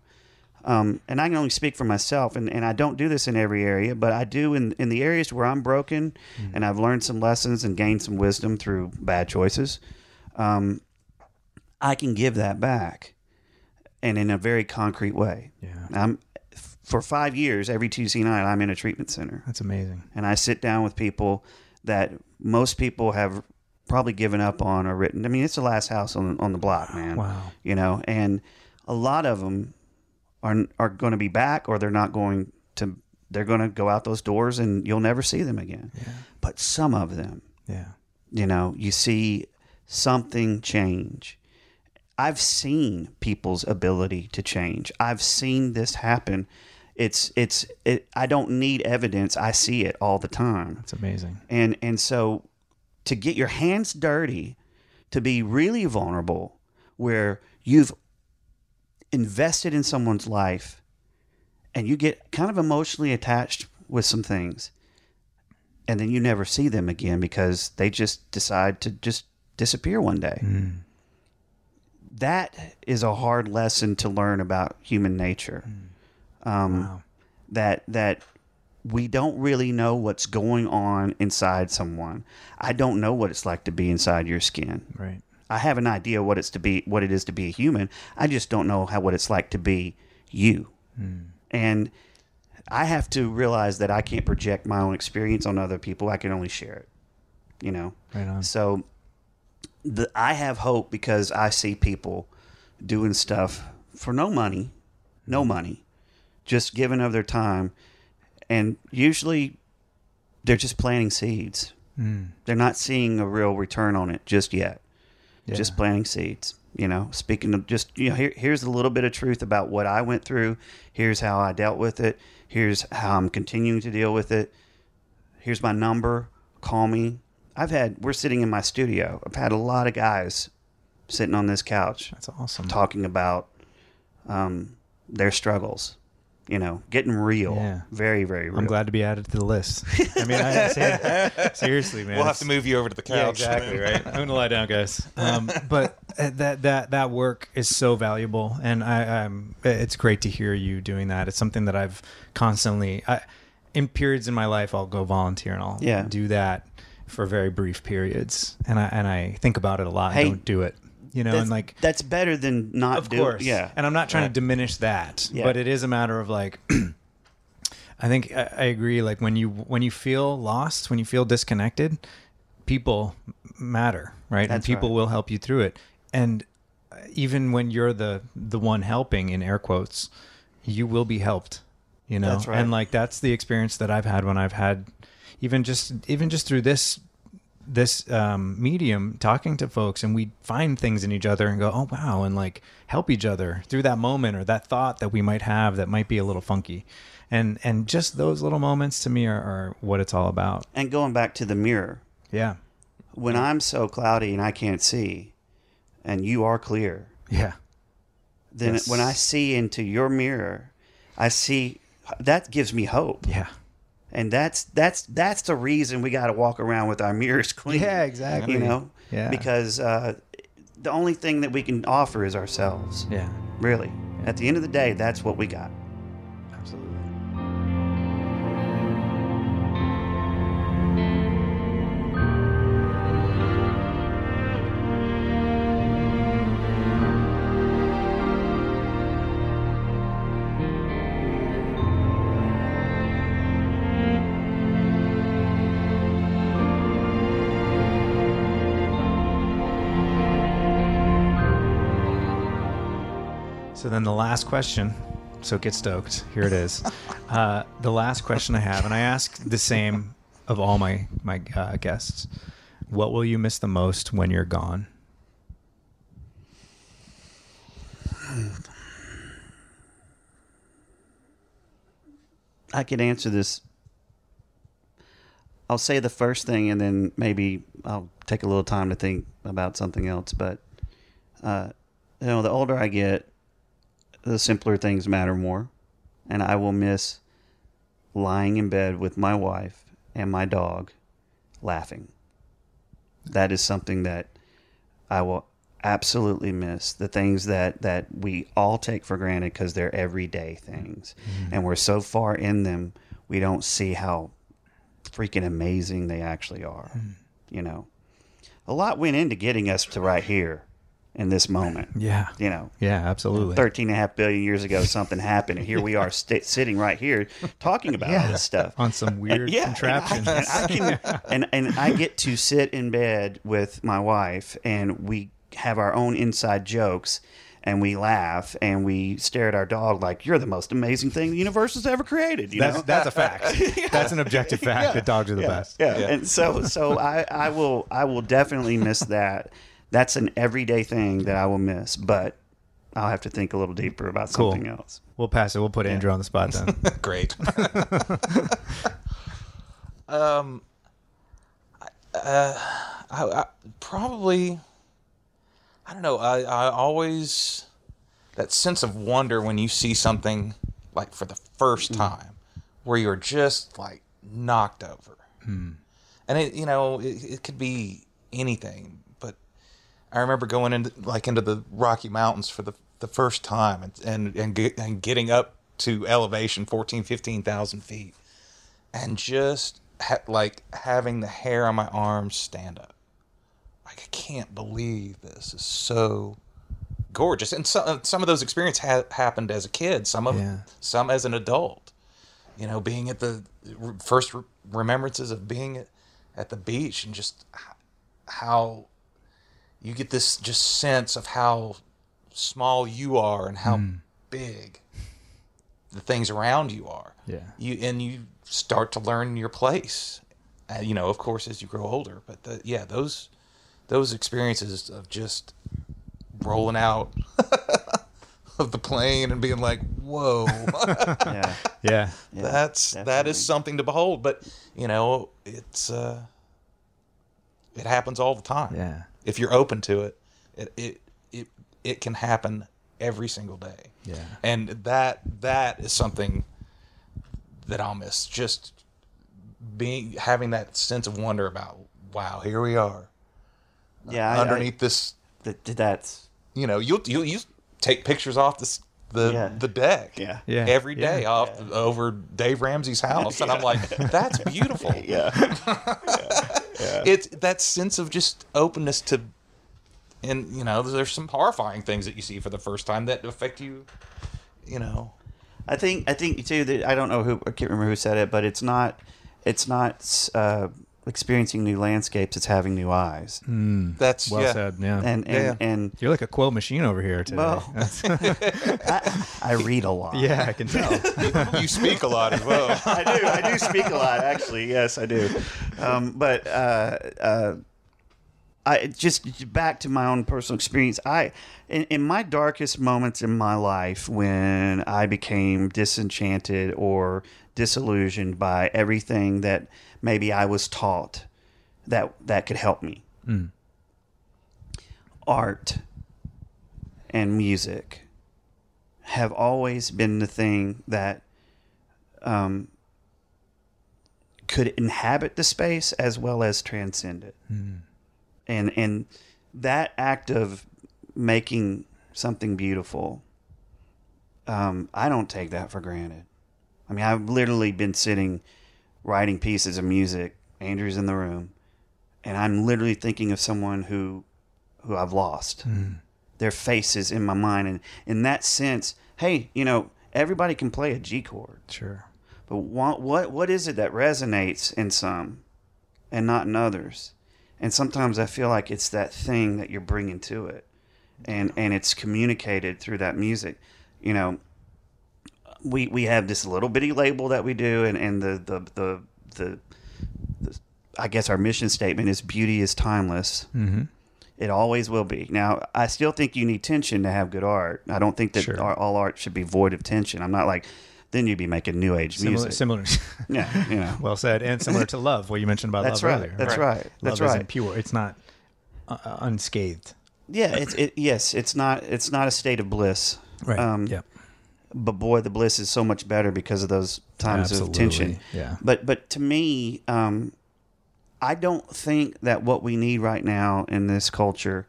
Um, and I can only speak for myself, and, and I don't do this in every area, but I do in, in the areas where I'm broken and I've learned some lessons and gained some wisdom through bad choices. Um, I can give that back and in a very concrete way. Yeah. I'm for five years every Tuesday night I'm in a treatment center That's amazing. and I sit down with people that most people have probably given up on or written. I mean, it's the last house on on the block, man. Wow. You know, and a lot of them are are going to be back or they're not going to. They're going to go out those doors and you'll never see them again. Yeah. But some of them, Yeah. you know, you see something change. I've seen people's ability to change. I've seen this happen. It's it's it, I don't need evidence. I see it all the time. That's amazing. And and so to get your hands dirty, to be really vulnerable where you've invested in someone's life and you get kind of emotionally attached with some things and then you never see them again because they just decide to just disappear one day. That is a hard lesson to learn about human nature. Um, Wow. That that we don't really know what's going on inside someone. I don't know what it's like to be inside your skin. Right. I have an idea what it's to be what it is to be a human. I just don't know how what it's like to be you. Hmm. And I have to realize that I can't project my own experience on other people. I can only share it. You know. Right on. So the I have hope because I see people doing stuff for no money, no hmm. money, just giving of their time and usually they're just planting seeds hmm. They're not seeing a real return on it just yet. Just planting seeds. You know, speaking of just you know, here, here's a little bit of truth about what I went through. Here's how I dealt with it. Here's how I'm continuing to deal with it. Here's my number. Call me. I've had. We're sitting in my studio. I've had a lot of guys sitting on this couch That's awesome. talking about um, their struggles. You know, getting real. Yeah. Very, very real. I'm glad to be added to the list. I mean, I, ser- seriously, man. We'll have to move you over to the couch. Yeah, exactly. Right. I'm gonna lie down, guys. Um, but uh, that that that work is so valuable, and I, I'm. It's great to hear you doing that. It's something that I've constantly. I, in periods in my life, I'll go volunteer and I'll Yeah. do that for very brief periods, and I and I think about it a lot. Hey, don't do it. You know, that's, and like that's better than not of course Yeah. and i'm not trying to diminish that Yeah. but it is a matter of like i think I, I agree like when you when you feel lost when you feel disconnected people matter right and people right. will help you through it and uh, even when you're the the one helping in air quotes you will be helped you know That's right. and like that's the experience that i've had when i've had even just even just through this this um, medium talking to folks and we find things in each other and go oh wow and like help each other through that moment or that thought that we might have that might be a little funky. And and just those little moments to me are, are what it's all about. And going back to the mirror, yeah. When I'm so cloudy and I can't see, and you are clear, yeah. Then Yes. when I see into your mirror, I see that gives me hope. yeah And that's that's that's the reason we got to walk around with our mirrors clean. Yeah, exactly. You know, Yeah. because uh, the only thing that we can offer is ourselves. yeah Really, at the end of the day, that's what we got. Last question. So get stoked. Here it is. Uh, the last question I have, and I ask the same of all my my uh, guests. What will you miss the most when you're gone? I could answer this. I'll say the first thing, and then maybe I'll take a little time to think about something else. But uh, you know, the older I get, the simpler things matter more, and I will miss lying in bed with my wife and my dog, laughing. That is something that I will absolutely miss. The things that that we all take for granted because they're everyday things. Mm-hmm. And we're so far in them we don't see how freaking amazing they actually are mm. you know? A lot went into getting us to right here in this moment Yeah. you know Yeah, absolutely. 13 and a half billion years ago something happened and here we are st- sitting right here talking about all this stuff On some weird yeah, contraptions. And I, and I can, and, and I get to sit in bed with my wife, and we have our own inside jokes, and we laugh, and we stare at our dog like you're the most amazing thing the universe has ever created. You that's know, that's a fact. That's an objective fact that dogs are the yeah, best. Yeah. and so so I I will I will definitely miss that. That's an everyday thing that I will miss, but I'll have to think a little deeper about Cool. something else. We'll pass it. We'll put Andrew on the spot then. Great. um, uh, I, I probably, I don't know. I, I always that sense of wonder when you see something like for the first time, where you're just like knocked over, and it you know it, it could be anything, but I remember going into like into the Rocky Mountains for the the first time and and and, get, and getting up to elevation 14 15,000 feet and just ha- like having the hair on my arms stand up. Like I can't believe this. Is so gorgeous. And some uh, some of those experiences ha- happened as a kid some of Yeah. some as an adult. You know being at the first re- remembrances of being at, at the beach and just how you get this just sense of how small you are and how big the things around you are. Yeah. You and you start to learn your place uh, you know, of course, as you grow older. But the, yeah, those those experiences of just rolling out of the plane and being like, "Whoa, Yeah. Yeah. yeah, that's definitely. is something to behold." But you know, it's uh, it happens all the time. Yeah. If you're open to it, it it it, it can happen every single day. Yeah. and that that is something that I'll miss. Just being having that sense of wonder about wow, here we are Yeah. I- I- underneath this. th- th- that's You know, you'll you you take pictures off this the Yeah. the deck. yeah. Yeah. Every day Yeah. off over Dave Ramsey's house, and I'm like, that's beautiful. Yeah. It's that sense of just openness to, and you know, there's some horrifying things that you see for the first time that affect you. You know, I think I think too that I don't know who I can't remember who said it, but it's not it's not uh, experiencing new landscapes; it's having new eyes. that's Well yeah. said. Yeah. And and Yeah. and You're like a quote machine over here today. Well, I, I read a lot. yeah, I can tell. you speak a lot as well. I do. I do speak a lot, actually. Yes, I do. Um, but uh, uh, I just back to my own personal experience. I, in, in my darkest moments in my life, when I became disenchanted or disillusioned by everything that maybe I was taught that that could help me, art and music have always been the thing that um, could inhabit the space as well as transcend it. And and that act of making something beautiful, um, I don't take that for granted. I mean, I've literally been sitting writing pieces of music. Andrew's in the room, and I'm literally thinking of someone who who I've lost. Hmm. Their faces in my mind, and in that sense, hey, you know, everybody can play a G chord. Sure. But what what what is it that resonates in some, and not in others? And sometimes I feel like it's that thing that you're bringing to it, and and it's communicated through that music. You know, we we have this little bitty label that we do, and and the the the the, the I guess our mission statement is beauty is timeless. Mm-hmm. It always will be. Now, I still think you need tension to have good art. I don't think that Sure. our, all art should be void of tension. I'm not like, then you'd be making new age Similar, music. similar. Yeah, you know. well said, and similar to love. What you mentioned about That's love right. earlier. That's right. That's love right. isn't pure. It's not uh, uh, unscathed. Yeah, it's it. Yes, it's not. It's not a state of bliss. Right. Um, yeah. But boy, the bliss is so much better because of those times of tension. Yeah. But but to me, um, I don't think that what we need right now in this culture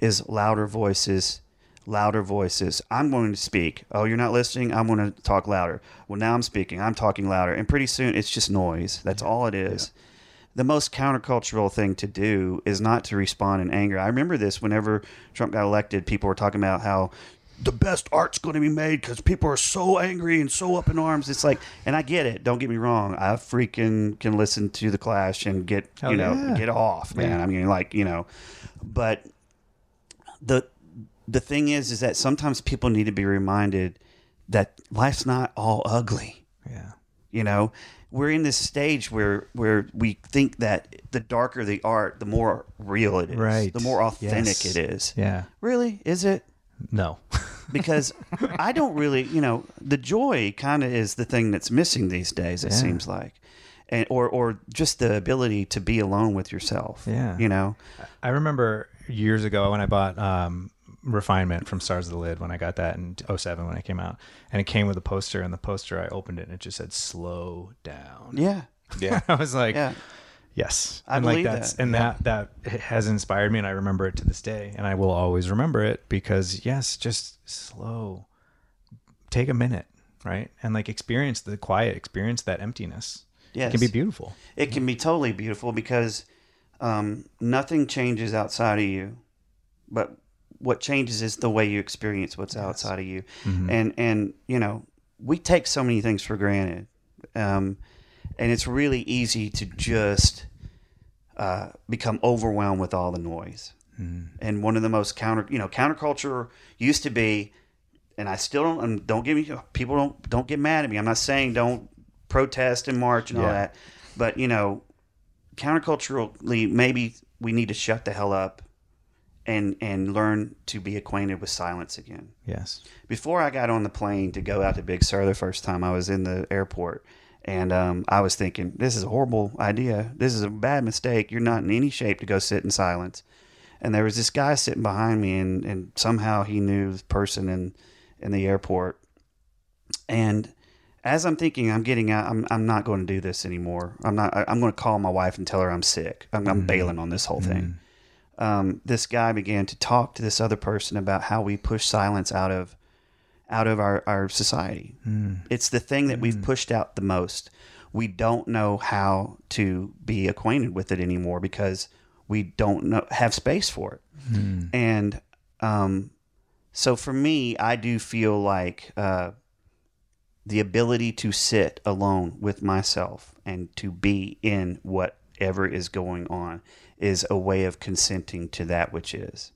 is louder voices. Louder voices. I'm going to speak. Oh, you're not listening. I'm going to talk louder. Well, now I'm speaking. I'm talking louder, and pretty soon it's just noise. That's all it is. The most countercultural thing to do is not to respond in anger. I remember this whenever Trump got elected. People were talking about how the best art's going to be made because people are so angry and so up in arms. It's like, and I get it. Don't get me wrong. I freaking can listen to the Clash and get Hell you know yeah. get off, man. I mean, like you know, but the the thing is, is that sometimes people need to be reminded that life's not all ugly. Yeah. You know, we're in this stage where where we think that the darker the art, the more real it is, Right. the more authentic Yes. it is. Yeah. Really, is it? No. because I don't really, you know, the joy kind of is the thing that's missing these days. It Yeah. seems like, and or or just the ability to be alone with yourself. Yeah. you know, I remember years ago when I bought um, Refinement from Stars of the Lid when I got that in 07 when it came out. And it came with a poster, and the poster, I opened it and it just said, slow down. yeah, Yeah. I was like, yeah, yes. I and believe like that's, that. And that, that has inspired me, and I remember it to this day. And I will always remember it because, yes, just slow. Take a minute, right? And like experience the quiet, experience that emptiness. yes. It can be beautiful. It can be totally beautiful because um, nothing changes outside of you, but what changes is the way you experience what's outside of you. Mm-hmm. And and you know, we take so many things for granted, um, and it's really easy to just uh, become overwhelmed with all the noise. Mm-hmm. And one of the most counter, you know, counterculture used to be, and I still don't. And don't get me. People don't don't get mad at me. I'm not saying don't protest and march and all that, but you know, counterculturally, maybe we need to shut the hell up and and learn to be acquainted with silence again. Yes. Before I got on the plane to go out to Big Sur the first time, I was in the airport. And um, I was thinking, this is a horrible idea. This is a bad mistake. You're not in any shape to go sit in silence and there was this guy sitting behind me and, and somehow he knew the person in in the airport and as I'm thinking I'm getting out I'm, I'm not going to do this anymore I'm not I, am going to call my wife and tell her I'm sick I'm, I'm mm-hmm. bailing on this whole thing mm-hmm. um, this guy began to talk to this other person about how we push silence out of out of our, our society mm. it's the thing that mm. we've pushed out the most we don't know how to be acquainted with it anymore because we don't know, have space for it. Hmm. And um, so for me, I do feel like uh, the ability to sit alone with myself and to be in whatever is going on is a way of consenting to that which is.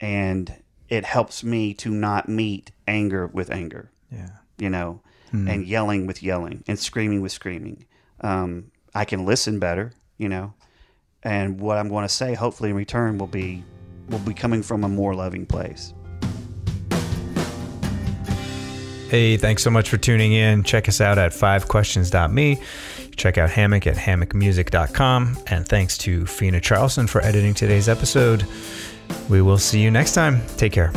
And it helps me to not meet anger with anger. Yeah. You know, hmm. and yelling with yelling and screaming with screaming. Um, I can listen better, you know and what I'm going to say, hopefully in return, will be will be coming from a more loving place. Hey, thanks so much for tuning in. Check us out at fivequestions.me. Check out Hammock at hammockmusic.com. And thanks to Fina Charlson for editing today's episode. We will see you next time. Take care.